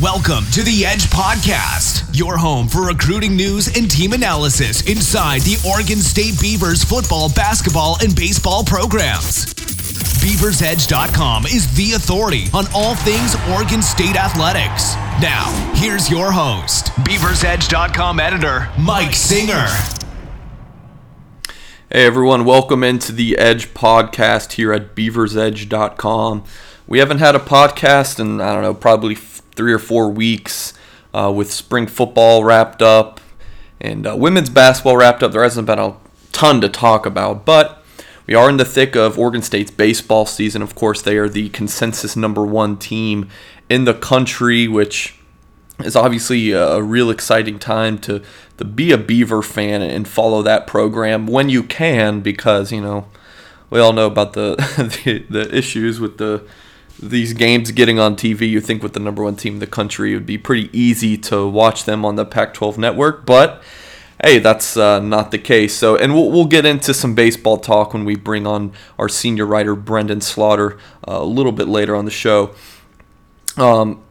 Welcome to the Edge Podcast, your home for recruiting news and team analysis inside the Oregon State Beavers football, basketball, and baseball programs. BeaversEdge.com is the authority on all things Oregon State athletics. Now, here's your host, BeaversEdge.com editor, Mike Singer. Hey everyone, welcome into the Edge podcast here at beaversedge.com. We haven't had a podcast in, I don't know, probably three or four weeks uh, with spring football wrapped up and uh, women's basketball wrapped up. There hasn't been a ton to talk about, but we are in the thick of Oregon State's baseball season. Of course, they are the consensus number one team in the country, which is obviously a real exciting time to, to be a Beaver fan and follow that program when you can, because, you know, we all know about the, the, the issues with the these games getting on TV, you think with the number one team in the country, it would be pretty easy to watch them on the Pac-12 network. But hey, that's uh, not the case. So, and we'll, we'll get into some baseball talk when we bring on our senior writer Brenden Slaughter uh, a little bit later on the show. Um,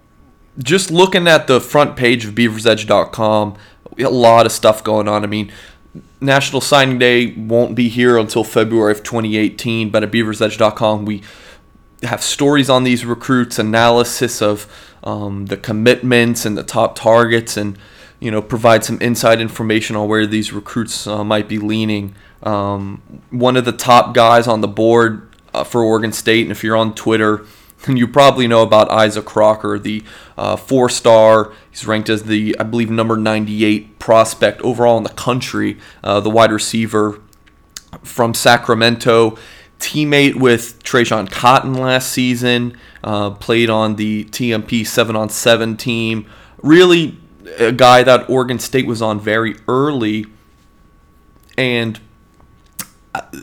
just looking at the front page of BeaversEdge.com, a lot of stuff going on. I mean, National Signing Day won't be here until February of 2018, but at BeaversEdge.com we have stories on these recruits, analysis of um, the commitments and the top targets, and you know provide some inside information on where these recruits uh, might be leaning. Um, one of the top guys on the board uh, for Oregon State, and if you're on Twitter, you probably know about Isaac Crocker, the uh, four-star. He's ranked as the, I believe, number 98 prospect overall in the country, uh, the wide receiver from Sacramento teammate with Trajan Cotton last season, uh, played on the TMP 7 on 7 team. Really, a guy that Oregon State was on very early. And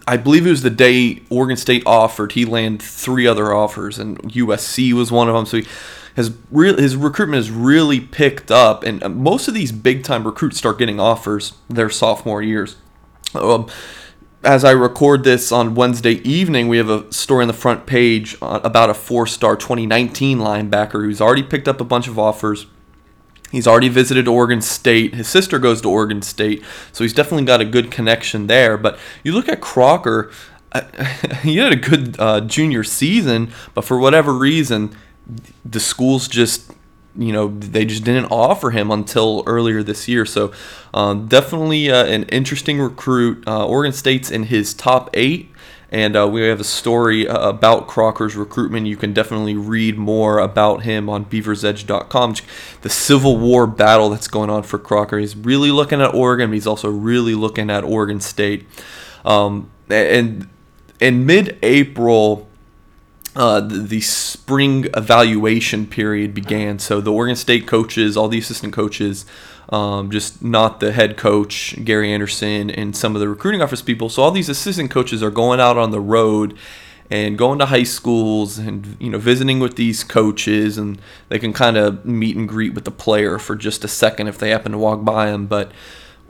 I believe it was the day Oregon State offered, he landed three other offers, and USC was one of them. So he re- his recruitment has really picked up, and most of these big time recruits start getting offers their sophomore years. Um, as I record this on Wednesday evening, we have a story on the front page about a four star 2019 linebacker who's already picked up a bunch of offers. He's already visited Oregon State. His sister goes to Oregon State, so he's definitely got a good connection there. But you look at Crocker, he had a good uh, junior season, but for whatever reason, the schools just you know they just didn't offer him until earlier this year. So uh, definitely uh, an interesting recruit. Uh, Oregon State's in his top eight. And uh, we have a story uh, about Crocker's recruitment. You can definitely read more about him on beaversedge.com. The Civil War battle that's going on for Crocker. He's really looking at Oregon, but he's also really looking at Oregon State. Um, and in mid April, uh, the, the, spring evaluation period began. So the Oregon State coaches, all the assistant coaches, um, just not the head coach, Gary Anderson, and some of the recruiting office people. So all these assistant coaches are going out on the road and going to high schools and you know visiting with these coaches and they can kind of meet and greet with the player for just a second if they happen to walk by them but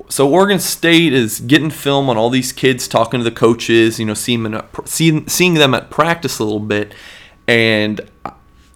so Oregon State is getting film on all these kids, talking to the coaches, you know, seeing uh, them at, seeing, seeing them at practice a little bit, and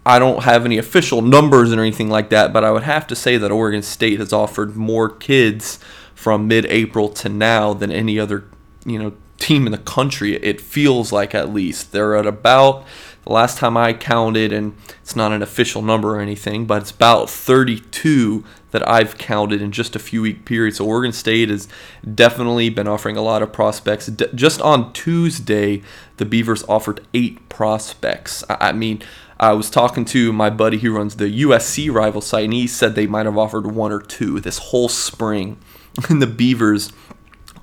I don't have any official numbers or anything like that, but I would have to say that Oregon State has offered more kids from mid-April to now than any other, you know, team in the country. It feels like at least they're at about the last time I counted, and it's not an official number or anything, but it's about 32 that I've counted in just a few week period. So Oregon State has definitely been offering a lot of prospects. just on Tuesday, the Beavers offered eight prospects. I mean, I was talking to my buddy who runs the USC rival site, and he said they might have offered one or two this whole spring. And the Beavers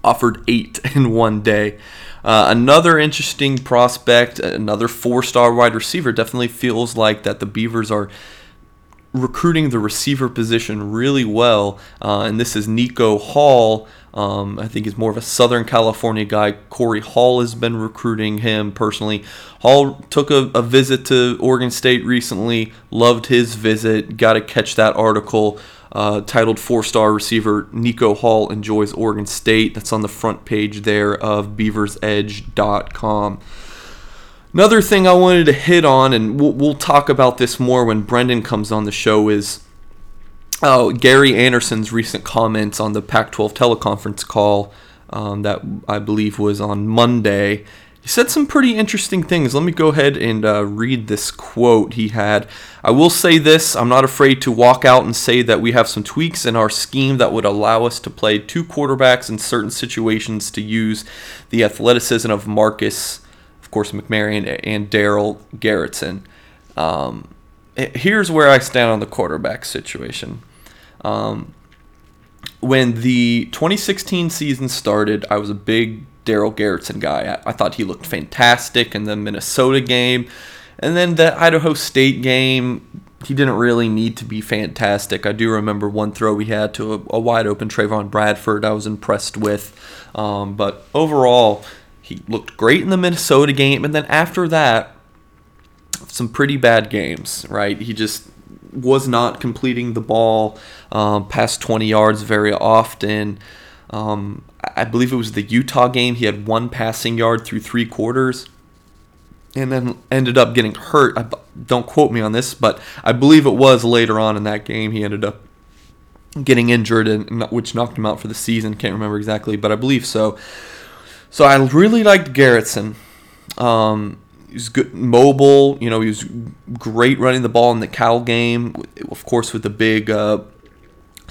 offered eight in one day. Uh, another interesting prospect, another four star wide receiver, definitely feels like that the Beavers are recruiting the receiver position really well. Uh, and this is Nico Hall. Um, I think he's more of a Southern California guy. Corey Hall has been recruiting him personally. Hall took a, a visit to Oregon State recently, loved his visit, got to catch that article. Uh, titled Four Star Receiver Nico Hall Enjoys Oregon State. That's on the front page there of beaversedge.com. Another thing I wanted to hit on, and we'll, we'll talk about this more when Brenden comes on the show, is oh, Gary Anderson's recent comments on the Pac 12 teleconference call um, that I believe was on Monday. He said some pretty interesting things. Let me go ahead and uh, read this quote he had. I will say this I'm not afraid to walk out and say that we have some tweaks in our scheme that would allow us to play two quarterbacks in certain situations to use the athleticism of Marcus, of course, McMaryion, and Darell Garretson. Um, here's where I stand on the quarterback situation. Um, when the 2016 season started, I was a big Darell Garretson guy. I, I, thought he looked fantastic in the Minnesota game. And then the Idaho State game, he didn't really need to be fantastic. I do remember one throw he had to a, a wide open Trevon Bradford I was impressed with. Um, but overall, he looked great in the Minnesota game. And then after that, some pretty bad games, right? He just was not completing the ball um, past 20 yards very often. Um, I believe it was the Utah game. He had one passing yard through three quarters and then ended up getting hurt. I, don't quote me on this, but I believe it was later on in that game he ended up getting injured, and which knocked him out for the season. Can't remember exactly, but I believe so. So I really liked Garretson. Um, he was good, mobile. You know, he was great running the ball in the Cal game, of course, with the big uh,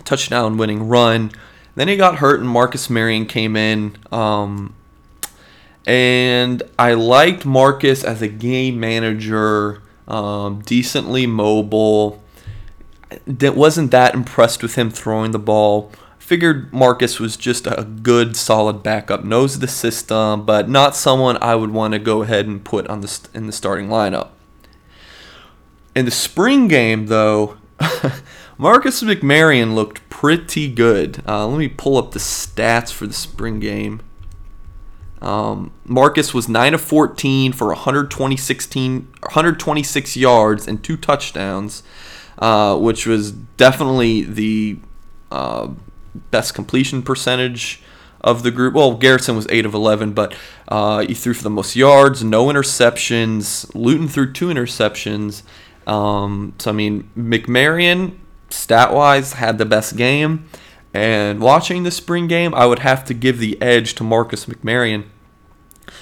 touchdown-winning run. Then he got hurt, and Marcus McMaryion came in. Um, and I liked Marcus as a game manager, um, decently mobile. Wasn't that impressed with him throwing the ball figured Marcus was just a good, solid backup, knows the system, but not someone I would want to go ahead and put on the in the starting lineup. In the spring game, though, Marcus McMaryion looked pretty good. Uh, let me pull up the stats for the spring game. Um, Marcus was 9 of 14 for 126 yards and two touchdowns, uh, which was definitely the uh, best completion percentage of the group. Well, Garretson was 8 of 11, but uh, he threw for the most yards, no interceptions. Luton threw two interceptions. Um, so, I mean, McMaryion, stat wise, had the best game. And watching the spring game, I would have to give the edge to Marcus McMaryion.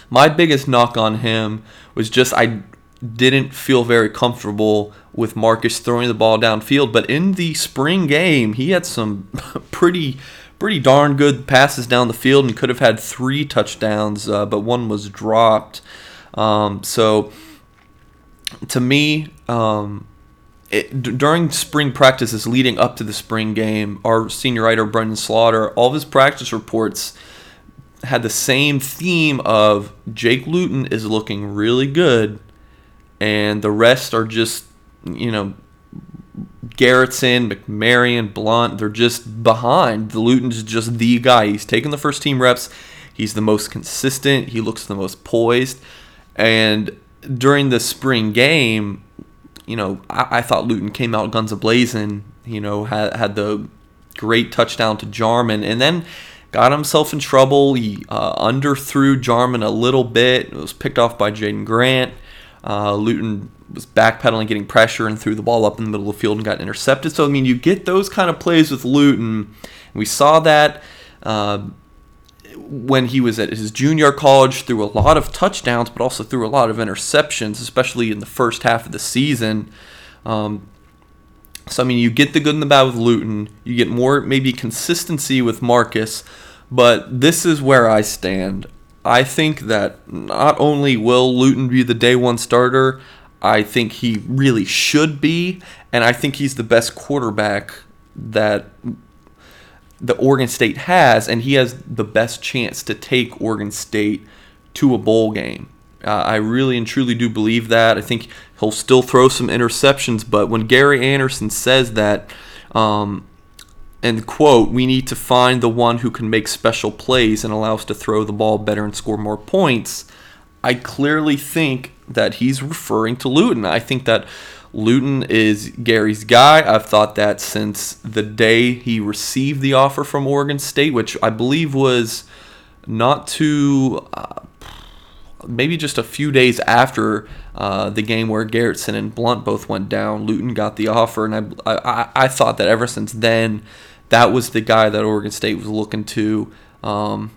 My biggest knock on him was just I didn't feel very comfortable with Marcus throwing the ball downfield. But in the spring game, he had some pretty pretty darn good passes down the field and could have had three touchdowns, uh, but one was dropped. Um, so to me, um, it, d- during spring practices leading up to the spring game, our senior writer Brenden Slaughter, all of his practice reports had the same theme of Jake Luton is looking really good, and the rest are just you know, Garretson, McMaryion, Blunt, they're just behind. The Luton's just the guy. He's taking the first team reps. He's the most consistent. He looks the most poised. And during the spring game, you know, I, I thought Luton came out guns a blazing. You know, had had the great touchdown to Jarman, and then got himself in trouble. He uh, underthrew Jarman a little bit. It was picked off by Jaden Grant. Uh, Luton was backpedaling, getting pressure, and threw the ball up in the middle of the field and got intercepted. So I mean, you get those kind of plays with Luton. We saw that uh, when he was at his junior college, threw a lot of touchdowns, but also threw a lot of interceptions, especially in the first half of the season. Um, so I mean, you get the good and the bad with Luton. You get more maybe consistency with Marcus, but this is where I stand. I think that not only will Luton be the day one starter, I think he really should be, and I think he's the best quarterback that the Oregon State has, and he has the best chance to take Oregon State to a bowl game. Uh, I really and truly do believe that. I think he'll still throw some interceptions, but when Gary Anderson says that, um, and quote, we need to find the one who can make special plays and allow us to throw the ball better and score more points. I clearly think that he's referring to Luton. I think that Luton is Gary's guy. I've thought that since the day he received the offer from Oregon State, which I believe was not too. Uh, maybe just a few days after uh, the game where Garretson and Blunt both went down, Luton got the offer, and I, I, I thought that ever since then, that was the guy that Oregon State was looking to, um,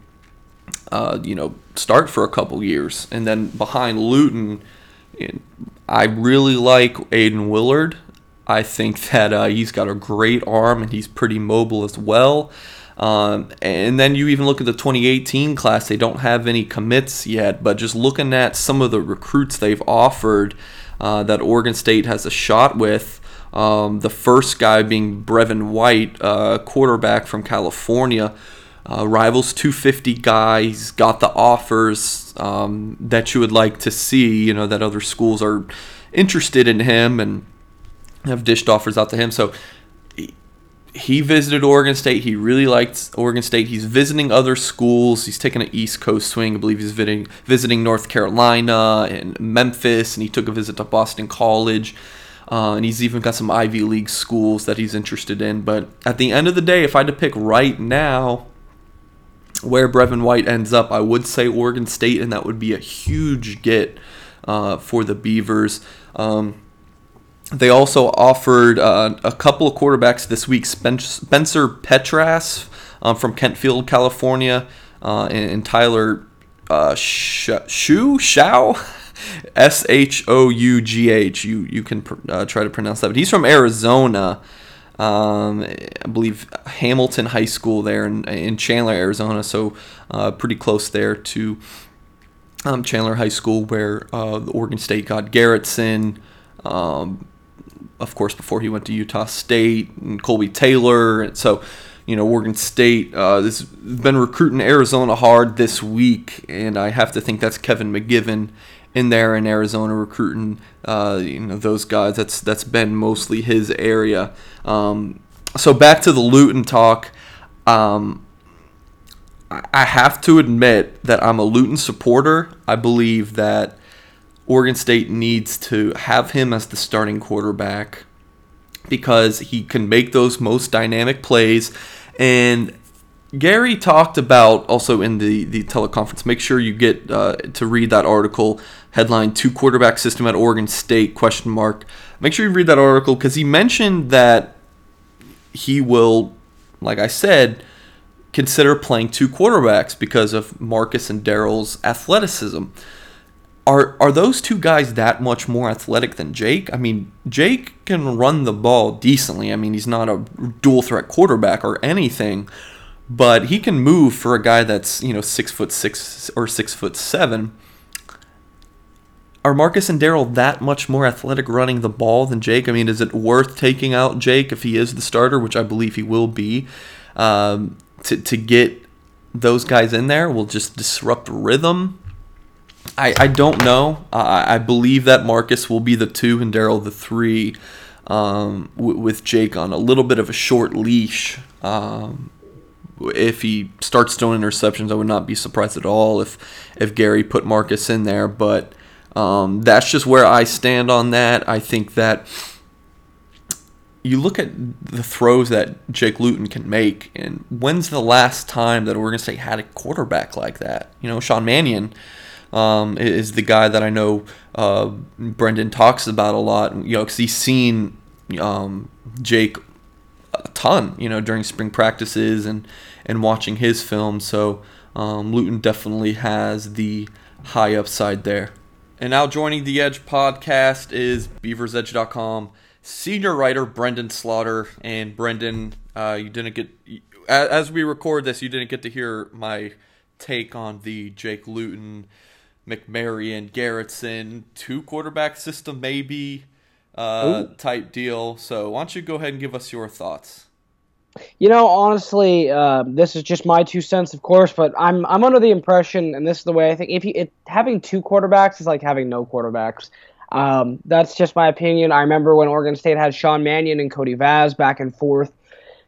uh, you know, start for a couple years, and then behind Luton, I really like Aiden Willard. I think that uh, he's got a great arm and he's pretty mobile as well. Um, and then you even look at the 2018 class, they don't have any commits yet, but just looking at some of the recruits they've offered uh, that Oregon State has a shot with. Um, the first guy being Brevin White, uh, quarterback from California. Uh, rivals 250 guy. He's got the offers um, that you would like to see. You know that other schools are interested in him and have dished offers out to him. So he visited Oregon State. He really liked Oregon State. He's visiting other schools. He's taking an East Coast swing. I believe he's visiting visiting North Carolina and Memphis, and he took a visit to Boston College. Uh, and he's even got some Ivy League schools that he's interested in. But at the end of the day, if I had to pick right now where Brevin White ends up, I would say Oregon State, and that would be a huge get uh, for the Beavers. Um, they also offered uh, a couple of quarterbacks this week Spencer Petras um, from Kentfield, California, uh, and, and, Tyler uh, Shu Shao. S H O U G H. You you can uh, try to pronounce that, but he's from Arizona. Um, I believe Hamilton High School there in, in Chandler, Arizona. So uh, pretty close there to um, Chandler High School, where uh, Oregon State got Garretson. Um, of course, before he went to Utah State and Colby Taylor. And so, you know, Oregon State uh, has been recruiting Arizona hard this week, and I have to think that's Kevin McGiven in there in Arizona recruiting. Uh, you know, those guys. That's that's been mostly his area. Um, so back to the Luton talk. Um, I have to admit that I'm a Luton supporter. I believe that Oregon State needs to have him as the starting quarterback because he can make those most dynamic plays. And Gary talked about also in the, the teleconference. Make sure you get uh, to read that article headline two quarterback system at Oregon State question mark. Make sure you read that article because he mentioned that he will, like I said, consider playing two quarterbacks because of Marcus and Darell's athleticism are are those two guys that much more athletic than Jake? I mean, Jake can run the ball decently. I mean, he's not a dual threat quarterback or anything, but he can move for a guy that's you know six foot six or six foot seven. Are Marcus and Darell that much more athletic running the ball than Jake? I mean, is it worth taking out Jake if he is the starter, which I believe he will be, um, to to get those guys in there? Will just disrupt rhythm I, I don't know. I, I believe that Marcus will be the two and Darell the three, um, w- with Jake on a little bit of a short leash. Um, if he starts throwing interceptions, I would not be surprised at all if if Gary put Marcus in there. But um, that's just where I stand on that. I think that you look at the throws that Jake Luton can make, and when's the last time that Oregon State had a quarterback like that? You know, Sean Mannion um, is the guy that I know uh, Brenden talks about a lot. You know, because he's seen um, Jake a ton. You know, during spring practices and and watching his film. So um, Luton definitely has the high upside there. And now joining the Edge podcast is BeaversEdge.com senior writer Brenden Slaughter. And Brenden, uh, you didn't get as we record this, you didn't get to hear my take on the Jake Luton McMaryion, Garretson, two quarterback system maybe uh, type deal. So why don't you go ahead and give us your thoughts? You know, honestly, uh, this is just my two cents, of course, but I'm I'm under the impression, and this is the way I think. If you it, having two quarterbacks is like having no quarterbacks. Um, that's just my opinion. I remember when Oregon State had Sean Mannion and Cody Vaz back and forth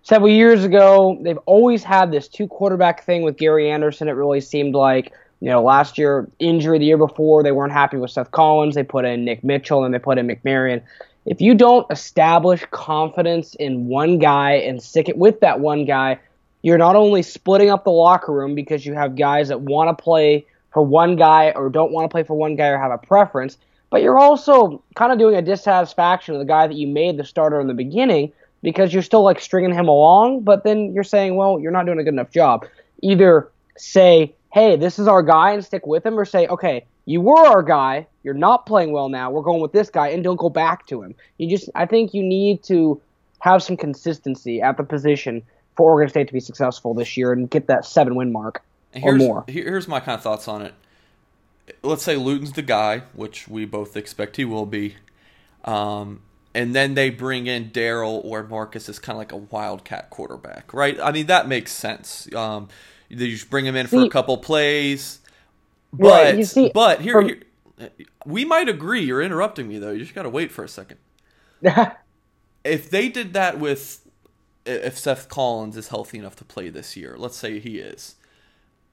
several years ago. They've always had this two quarterback thing with Gary Anderson. It really seemed like you know, last year, injury the year before, they weren't happy with Seth Collins. They put in Nick Mitchell and they put in McMaryion. If you don't establish confidence in one guy and stick it with that one guy, you're not only splitting up the locker room because you have guys that want to play for one guy or don't want to play for one guy or have a preference, but you're also kind of doing a dissatisfaction of the guy that you made the starter in the beginning because you're still like stringing him along, but then you're saying, well, you're not doing a good enough job. Either say, hey, this is our guy and stick with him, or say, okay, you were our guy, you're not playing well now, we're going with this guy, and don't go back to him. You just, I think you need to have some consistency at the position for Oregon State to be successful this year and get that seven win mark or more. Here's my kind of thoughts on it. Let's say Luton's the guy, which we both expect he will be. Um, and then they bring in Darell or Marcus as kind of like a wildcat quarterback, right? I mean, that makes sense. Um, you just bring him in for a couple plays. But, right, see, but here, from, here, we might agree. You're interrupting me, though. You just got to wait for a second. if they did that with if Seth Collins is healthy enough to play this year, let's say he is.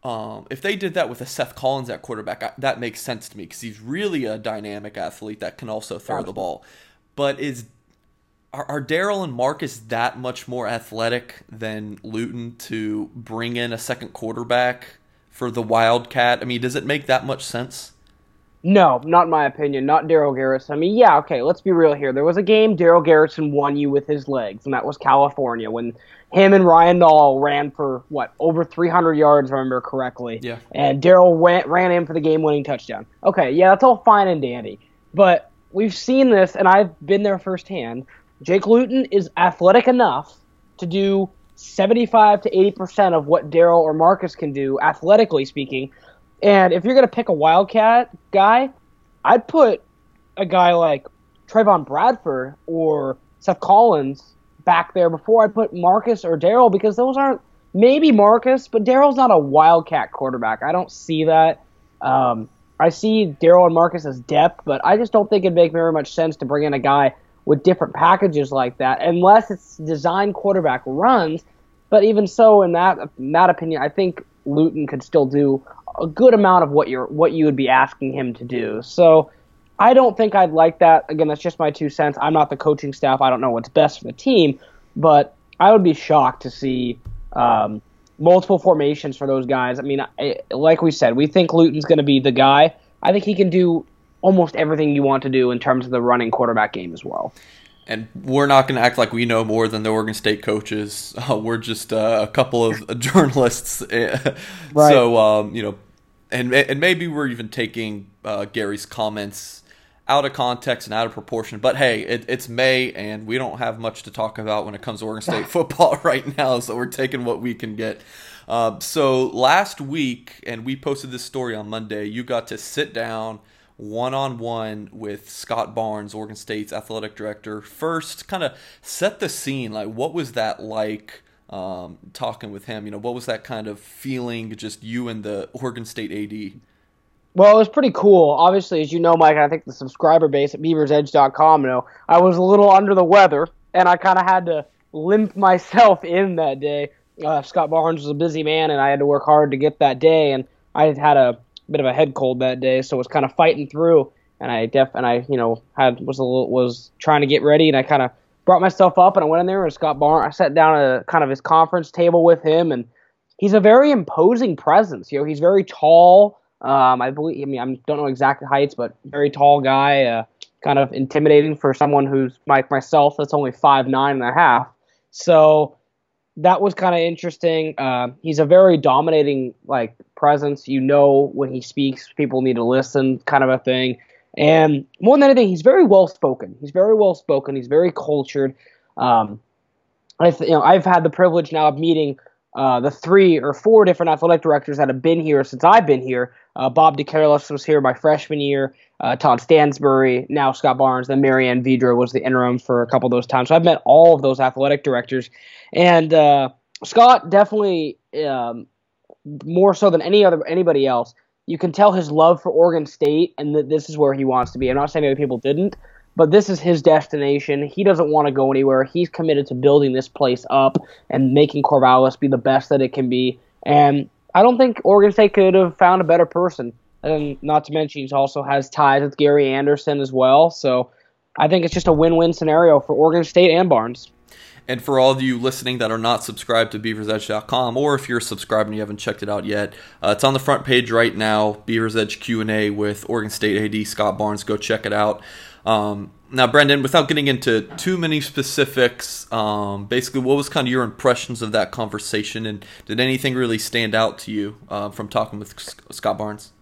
Um, if they did that with a Seth Collins at quarterback, that makes sense to me because he's really a dynamic athlete that can also throw the ball. But is are, are Darell and Marcus that much more athletic than Luton to bring in a second quarterback for the Wildcat? I mean, does it make that much sense? No, not my opinion. Not Darell Garretson. I mean, yeah, okay, let's be real here. There was a game Darell Garretson won you with his legs, and that was California when him and Ryan Nall ran for what over 300 yards, if I remember correctly. Yeah. And Darell ran in for the game-winning touchdown. Okay, yeah, that's all fine and dandy, but we've seen this, and I've been there firsthand. Jake Luton is athletic enough to do 75 to 80 percent of what Darell or Marcus can do, athletically speaking. And if you're going to pick a Wildcat guy, I'd put a guy like Trevon Bradford or Seth Collins back there before I put Marcus or Darell because those aren't maybe Marcus, but Darell's not a Wildcat quarterback. I don't see that. Um, I see Darell and Marcus as depth, but I just don't think it'd make very much sense to bring in a guy with different packages like that unless it's design quarterback runs. But even so, in that in that opinion, I think Luton could still do a good amount of what you're what you would be asking him to do. So I don't think I'd like that. Again, that's just my two cents. I'm not the coaching staff. I don't know what's best for the team, but I would be shocked to see um, multiple formations for those guys. I mean, I, like we said, we think Luton's going to be the guy. I think he can do almost everything you want to do in terms of the running quarterback game as well and we're not going to act like we know more than the Oregon State coaches. Uh, we're just uh, a couple of journalists. right. So, um, you know, and and maybe we're even taking uh, Gary's comments out of context and out of proportion. But hey, it, it's May, and we don't have much to talk about when it comes to Oregon State football right now. So we're taking what we can get. Uh, so last week, and we posted this story on Monday. You got to sit down one on one with Scott Barnes, Oregon State's athletic director. First, kind of set the scene. Like, what was that like? um, talking with him. You know, what was that kind of feeling? Just you and the Oregon State AD. Well, it was pretty cool. Obviously, as you know, Mike, I think the subscriber base at BeaversEdge.com, you know, I was a little under the weather, and I kind of had to limp myself in that day. Uh, Scott Barnes was a busy man, and I had to work hard to get that day, and I had had a bit of a head cold that day, so was kind of fighting through. And I def and I, you know, had was a little, was trying to get ready, and I kind of brought myself up and I went in there and Scott Barnes. I sat down at a, kind of his conference table with him, and he's a very imposing presence. You know, he's very tall. Um, I believe. I mean, I don't know exact heights, but very tall guy. Uh, kind of intimidating for someone who's like myself. That's only five nine and a half. So that was kind of interesting. Uh, he's a very dominating like presence. You know, when he speaks, people need to listen, kind of a thing. And more than anything, he's very well spoken. He's very well spoken. He's very cultured. Um, I th- you know, I've had the privilege now of meeting uh, the three or four different athletic directors that have been here since I've been here. Uh, Bob De Carolis was here my freshman year. Uh, Todd Stansbury, now Scott Barnes, then Marianne Vydra was the interim for a couple of those times. So I've met all of those athletic directors, and uh, Scott definitely um, more so than any other anybody else you can tell his love for Oregon State and that this is where he wants to be. I'm not saying other people didn't, but this is his destination. He doesn't want to go anywhere. He's committed to building this place up and making Corvallis be the best that it can be. And I don't think Oregon State could have found a better person. And not to mention, he also has ties with Gary Anderson as well. So I think it's just a win-win scenario for Oregon State and Barnes. And for all of you listening that are not subscribed to beaversedge.com, or if you're subscribed and you haven't checked it out yet, uh, it's on the front page right now. Beavers Edge Q and A with Oregon State AD Scott Barnes. Go check it out. Um, now, Brenden, without getting into too many specifics, um, basically, what was kind of your impressions of that conversation, and did anything really stand out to you uh, from talking with Scott Barnes?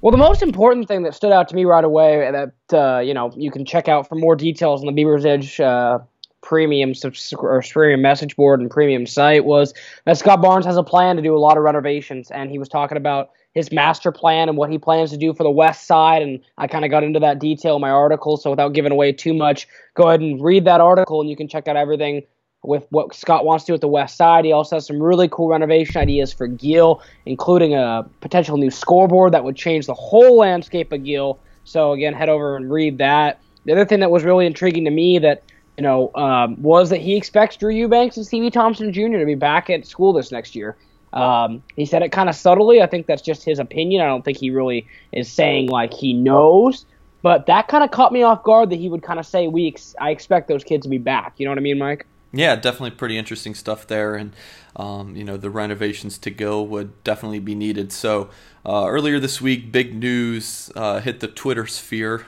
Well, the most important thing that stood out to me right away that uh, you know you can check out for more details on the Beaver's Edge uh, premium subs- or premium message board and premium site was that Scott Barnes has a plan to do a lot of renovations, and he was talking about his master plan and what he plans to do for the west side. And I kind of got into that detail in my article. So without giving away too much, go ahead and read that article, and you can check out everything with what Scott wants to do with the west side. He also has some really cool renovation ideas for Gill, including a potential new scoreboard that would change the whole landscape of Gill. So again, head over and read that. The other thing that was really intriguing to me that you know um, was that he expects Drew Eubanks and Stevie Thompson Jr. to be back at school this next year. Um, he said it kind of subtly. I think that's just his opinion. I don't think he really is saying like he knows. But that kind of caught me off guard that he would kind of say, "We, ex- I expect those kids to be back." You know what I mean, Mike? Yeah, definitely pretty interesting stuff there, and um, you know the renovations to Gill would definitely be needed. So uh, earlier this week, big news uh, hit the Twitter sphere.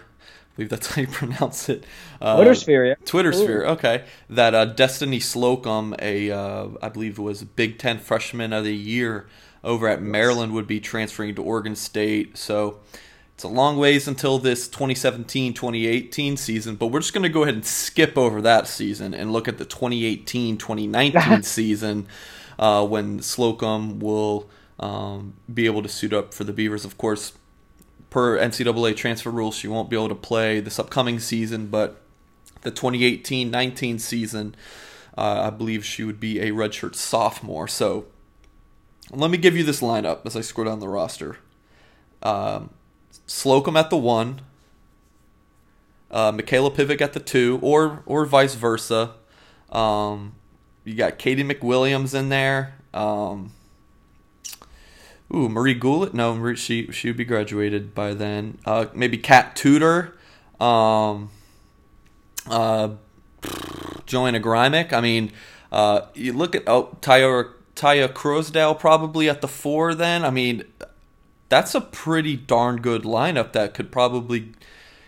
I believe that's how you pronounce it. Uh, Twitter sphere, yeah. Twitter sphere, okay. That uh, Destiny Slocum, a uh, I believe it was Big Ten freshman of the year over at Maryland, would be transferring to Oregon State. So it's a long ways until this 2017-2018 season, but we're just going to go ahead and skip over that season and look at the 2018-2019 season uh, when Slocum will um, be able to suit up for the Beavers. Of course, per NCAA transfer rules, she won't be able to play this upcoming season, but the 2018-19 season, uh, I believe she would be a redshirt sophomore. So let me give you this lineup as I scroll down the roster. Um, Slocum at the one, uh, Mikayla Pivec at the two, or or vice versa. Um, you got Katie McWilliams in there. Um, Ooh, Marie Gulich. No, Marie, she she would be graduated by then. Uh, maybe Kat Tudor. Um, uh, Joanna Grymek. I mean, uh, you look at oh, Taya Corosdale probably at the four. Then I mean, that's a pretty darn good lineup that could probably,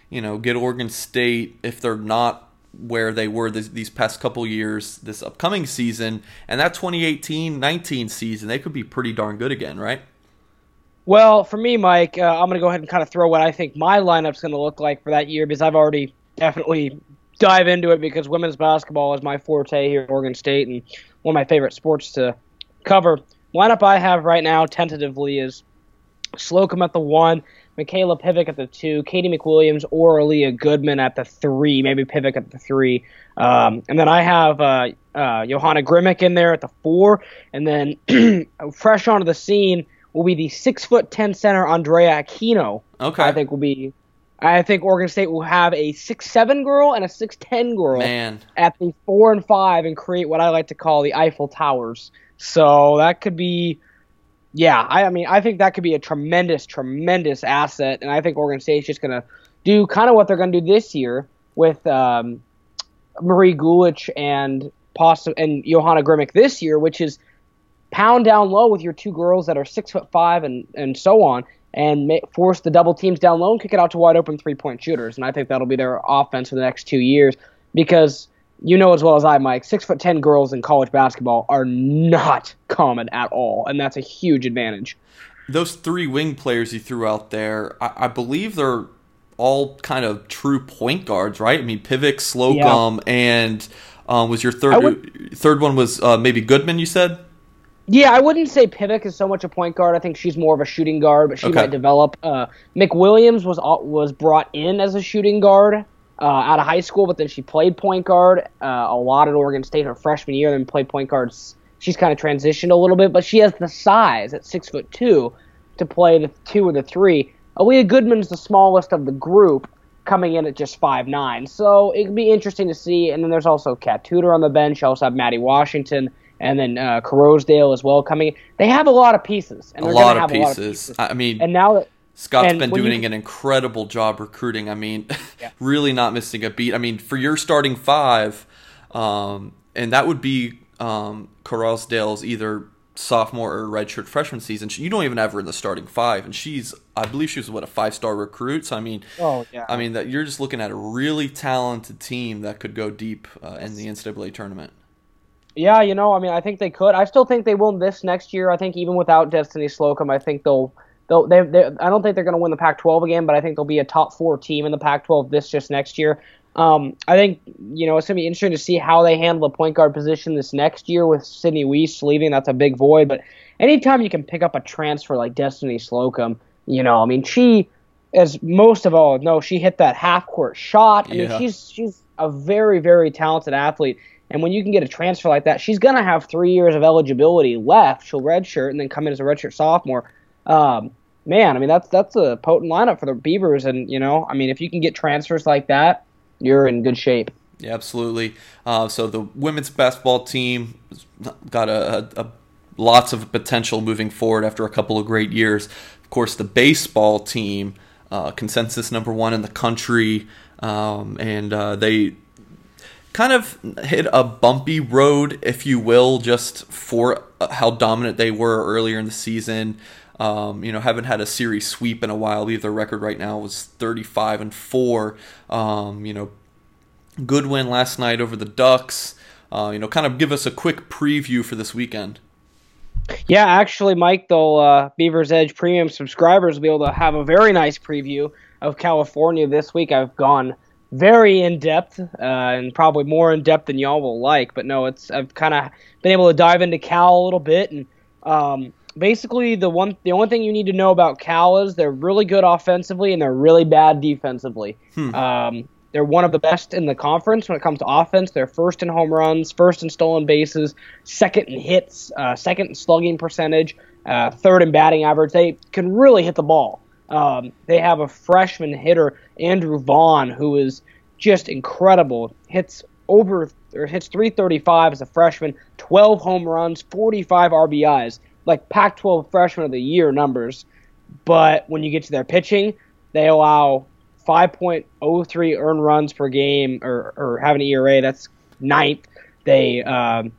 you know, get Oregon State if they're not where they were this, these past couple years this upcoming season and that 2018-19 season they could be pretty darn good again right well, for me, Mike, uh, I'm going to go ahead and kind of throw what I think my lineup's going to look like for that year because I've already definitely dive into it because women's basketball is my forte here at Oregon State and one of my favorite sports to cover. Lineup I have right now tentatively is Slocum at the one, Mikayla Pivec at the two, Katie McWilliams or Aleah Goodman at the three, maybe Pivec at the three. Um, and then I have uh, uh, Johanna Grymek in there at the four. And then fresh onto the scene, will be the six foot ten center Andrea Aquino. Okay. I think will be. I think Oregon State will have a six seven girl and a six ten girl Man. at the four and five and create what I like to call the Eiffel Towers. So that could be, yeah. I, I mean, I think that could be a tremendous, tremendous asset, and I think Oregon State's just gonna do kind of what they're gonna do this year with um, Marie Gulich and possible and Johanna Grymek this year, which is pound down low with your two girls that are six foot five and and so on, and force the double teams down low and kick it out to wide open three point shooters. And I think that'll be their offense for the next two years because you know as well as I, Mike, six foot ten girls in college basketball are not common at all, and that's a huge advantage. Those three wing players you threw out there, I, I believe they're all kind of true point guards, right? I mean, Pivec, Slocum, yeah. and um, was your third would, third one was uh, maybe Goodman? You said. Yeah, I wouldn't say Pivec is so much a point guard. I think she's more of a shooting guard, but she okay. might develop. Uh, McWilliams was was brought in as a shooting guard uh, out of high school, but then she played point guard uh, a lot at Oregon State her freshman year, and then played point guards. She's kind of transitioned a little bit, but she has the size at six foot two to play the two or the three. Aleah Goodman's the smallest of the group, coming in at just five nine. So it'd be interesting to see. And then there's also Kat Tudor on the bench. You also have Maddie Washington and then uh, Corosdale as well coming. They have a lot of pieces, and a lot, of pieces. a lot of pieces. I mean, and now that Scott's been doing you, an incredible job recruiting. I mean, yeah. really not missing a beat. I mean, for your starting five, um, and that would be um, Corosdale's either sophomore or redshirt freshman season. You don't even have her in the starting five, and she's I believe she was what a five star recruit. So I mean, oh yeah, I mean that you're just looking at a really talented team that could go deep uh, in the NCAA tournament. Yeah, you know, I mean, I think they could. I still think they will this next year. I think even without Destiny Slocum, I think they'll they'll they, they I don't think they're going to win the Pac-12 again, but I think they'll be a top four team in the Pac-12 this just next year. Um, I think you know it's gonna be interesting to see how they handle the point guard position this next year with Sydney Wiese leaving. That's a big void, but anytime you can pick up a transfer like Destiny Slocum, you know, I mean, she, as most of all no, she hit that half court shot. I yeah. mean, she's she's a very very talented athlete. And when you can get a transfer like that, she's going to have three years of eligibility left. She'll redshirt and then come in as a redshirt sophomore. Um, man, I mean that's that's a potent lineup for the Beavers, and you know, I mean if you can get transfers like that, you're in good shape. Yeah, absolutely. Uh, so the women's basketball team got a, a, lots of potential moving forward after a couple of great years. Of course, the baseball team, uh, consensus number one in the country, um, and uh, they kind of hit a bumpy road, if you will, just for how dominant they were earlier in the season. Um, you know, haven't had a series sweep in a while. Their record right now was 35 and four. Um, you know, good win last night over the Ducks. Uh, you know, kind of give us a quick preview for this weekend. Yeah, actually, Mike, though, uh, Beaver's Edge premium subscribers will be able to have a very nice preview of California this week. I've gone very in depth uh, and probably more in depth than y'all will like, but no, it's I've kind of been able to dive into Cal a little bit and um, basically the one the only thing you need to know about Cal is they're really good offensively and they're really bad defensively. Hmm. Um, they're one of the best in the conference when it comes to offense. They're first in home runs, first in stolen bases, second in hits, uh, second in slugging percentage, uh, third in batting average. They can really hit the ball. Um, they have a freshman hitter, Andrew Vaughn, who is just incredible. Hits over or hits 335 as a freshman, 12 home runs, 45 RBIs like Pac-12 Freshman of the Year numbers, but when you get to their pitching, they allow 5.03 earned runs per game, or, or have an ERA that's ninth. They um,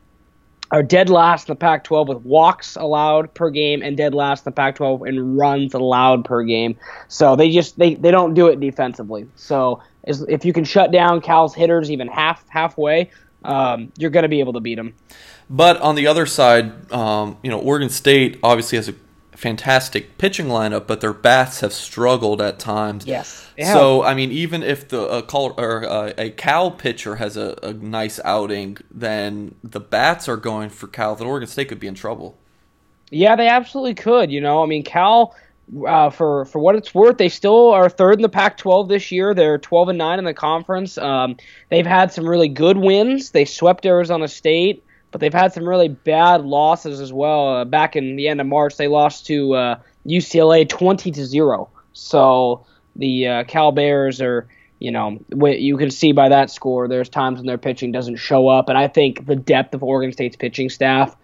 are dead last in the Pac-12 with walks allowed per game, and dead last in the Pac-12 in runs allowed per game. So they just they, they don't do it defensively. So if you can shut down Cal's hitters even half halfway, um, you're going to be able to beat them. But on the other side, um, you know, Oregon State obviously has a fantastic pitching lineup, but their bats have struggled at times. Yes. So I mean, even if the a call or uh, a Cal pitcher has a, a, nice outing, then the bats are going for Cal. Then Oregon State could be in trouble. Yeah, they absolutely could. You know, I mean, Cal. Uh, for for what it's worth, they still are third in the Pac-12 this year. They're 12 and nine in the conference. Um, they've had some really good wins. They swept Arizona State but they've had some really bad losses as well. Uh, back in the end of March, they lost to uh, UCLA 20 to zero. So the uh, Cal Bears are, you know, you can see by that score, there's times when their pitching doesn't show up, and I think the depth of Oregon State's pitching staff.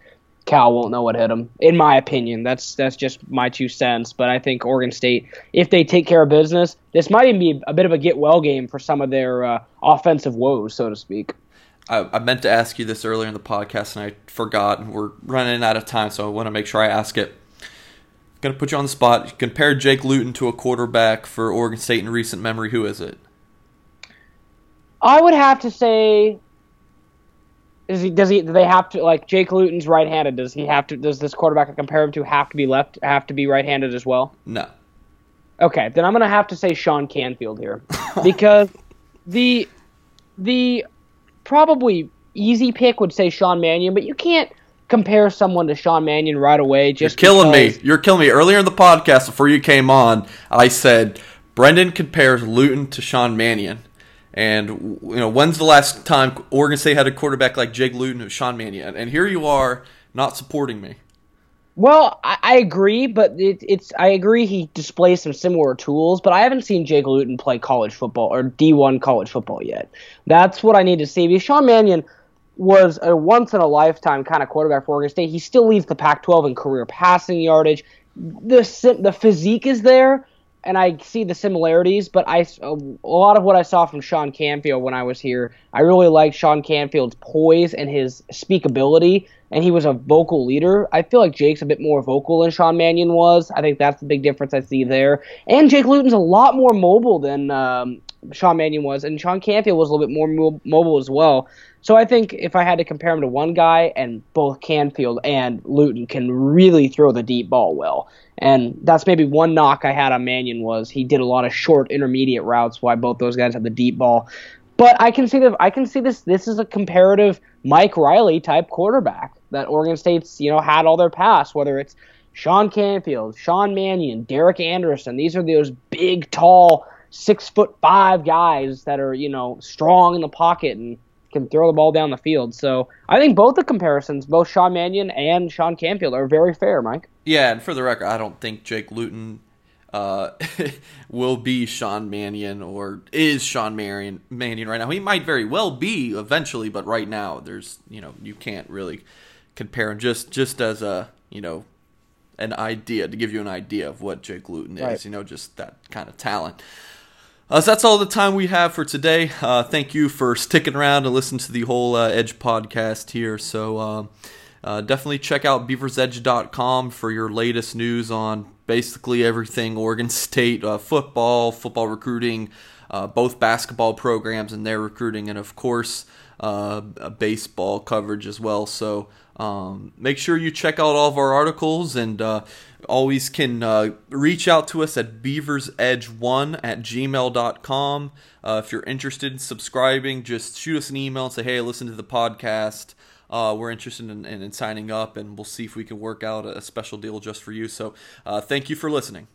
Cal won't know what hit them, in my opinion. That's that's just my two cents. But I think Oregon State, if they take care of business, this might even be a bit of a get well game for some of their uh, offensive woes, so to speak. I, I, meant to ask you this earlier in the podcast and I forgot, and we're running out of time, so I want to make sure I ask it. Going to put you on the spot. Compare Jake Luton to a quarterback for Oregon State in recent memory. Who is it? I would have to say. Is he? Does he? Do they have to like Jake Luton's right-handed? Does he have to? Does this quarterback I compare him to have to be left? Have to be right-handed as well? No. Okay, then I'm gonna have to say Sean Canfield here because the the probably easy pick would say Sean Mannion, but you can't compare someone to Sean Mannion right away. Just You're killing because... me. You're killing me. Earlier in the podcast, before you came on, I said Brenden compares Luton to Sean Mannion. And you know, when's the last time Oregon State had a quarterback like Jake Luton or Sean Mannion? And here you are, not supporting me. Well, I, I agree, but it, it's I agree he displays some similar tools, but I haven't seen Jake Luton play college football or D1 college football yet. That's what I need to see. Because Sean Mannion was a once in a lifetime kind of quarterback for Oregon State. He still leads the Pac-12 in career passing yardage. The the physique is there, and I see the similarities, but I a lot of what I saw from Sean Canfield when I was here, I really liked Sean Canfield's poise and his speakability, and he was a vocal leader. I feel like Jake's a bit more vocal than Sean Mannion was. I think that's the big difference I see there. And Jake Luton's a lot more mobile than um, Sean Mannion was, and Sean Canfield was a little bit more mo- mobile as well. So I think if I had to compare him to one guy, and both Canfield and Luton can really throw the deep ball well, and that's maybe one knock I had on Mannion was he did a lot of short intermediate routes. Why both those guys have the deep ball, but I can see that I can see this. This is a comparative Mike Riley type quarterback that Oregon State's you know had all their past, whether it's Sean Canfield, Sean Mannion, Derek Anderson. These are those big, tall, six foot five guys that are you know strong in the pocket and can throw the ball down the field. So I think both the comparisons, both Sean Mannion and Sean Canfield, are very fair, Mike. Yeah, and for the record, I don't think Jake Luton uh, will be Sean Mannion or is Sean Marion, Mannion right now. He might very well be eventually, but right now, there's you know you can't really compare him just just as a you know an idea to give you an idea of what Jake Luton is. Right. You know, just that kind of talent. Uh, so that's all the time we have for today. Uh, thank you for sticking around and listening to the whole uh, Edge podcast here. So uh, uh, definitely check out beaversedge.com for your latest news on basically everything Oregon State uh, football, football recruiting, both basketball programs and their recruiting, and of course, baseball coverage as well. So um, make sure you check out all of our articles and uh, always can uh, reach out to us at beaversedge1 at gmail.com. Uh, if you're interested in subscribing, just shoot us an email and say, hey, listen to the podcast. Uh, we're interested in, in, in, signing up, and we'll see if we can work out a special deal just for you. So, uh, thank you for listening.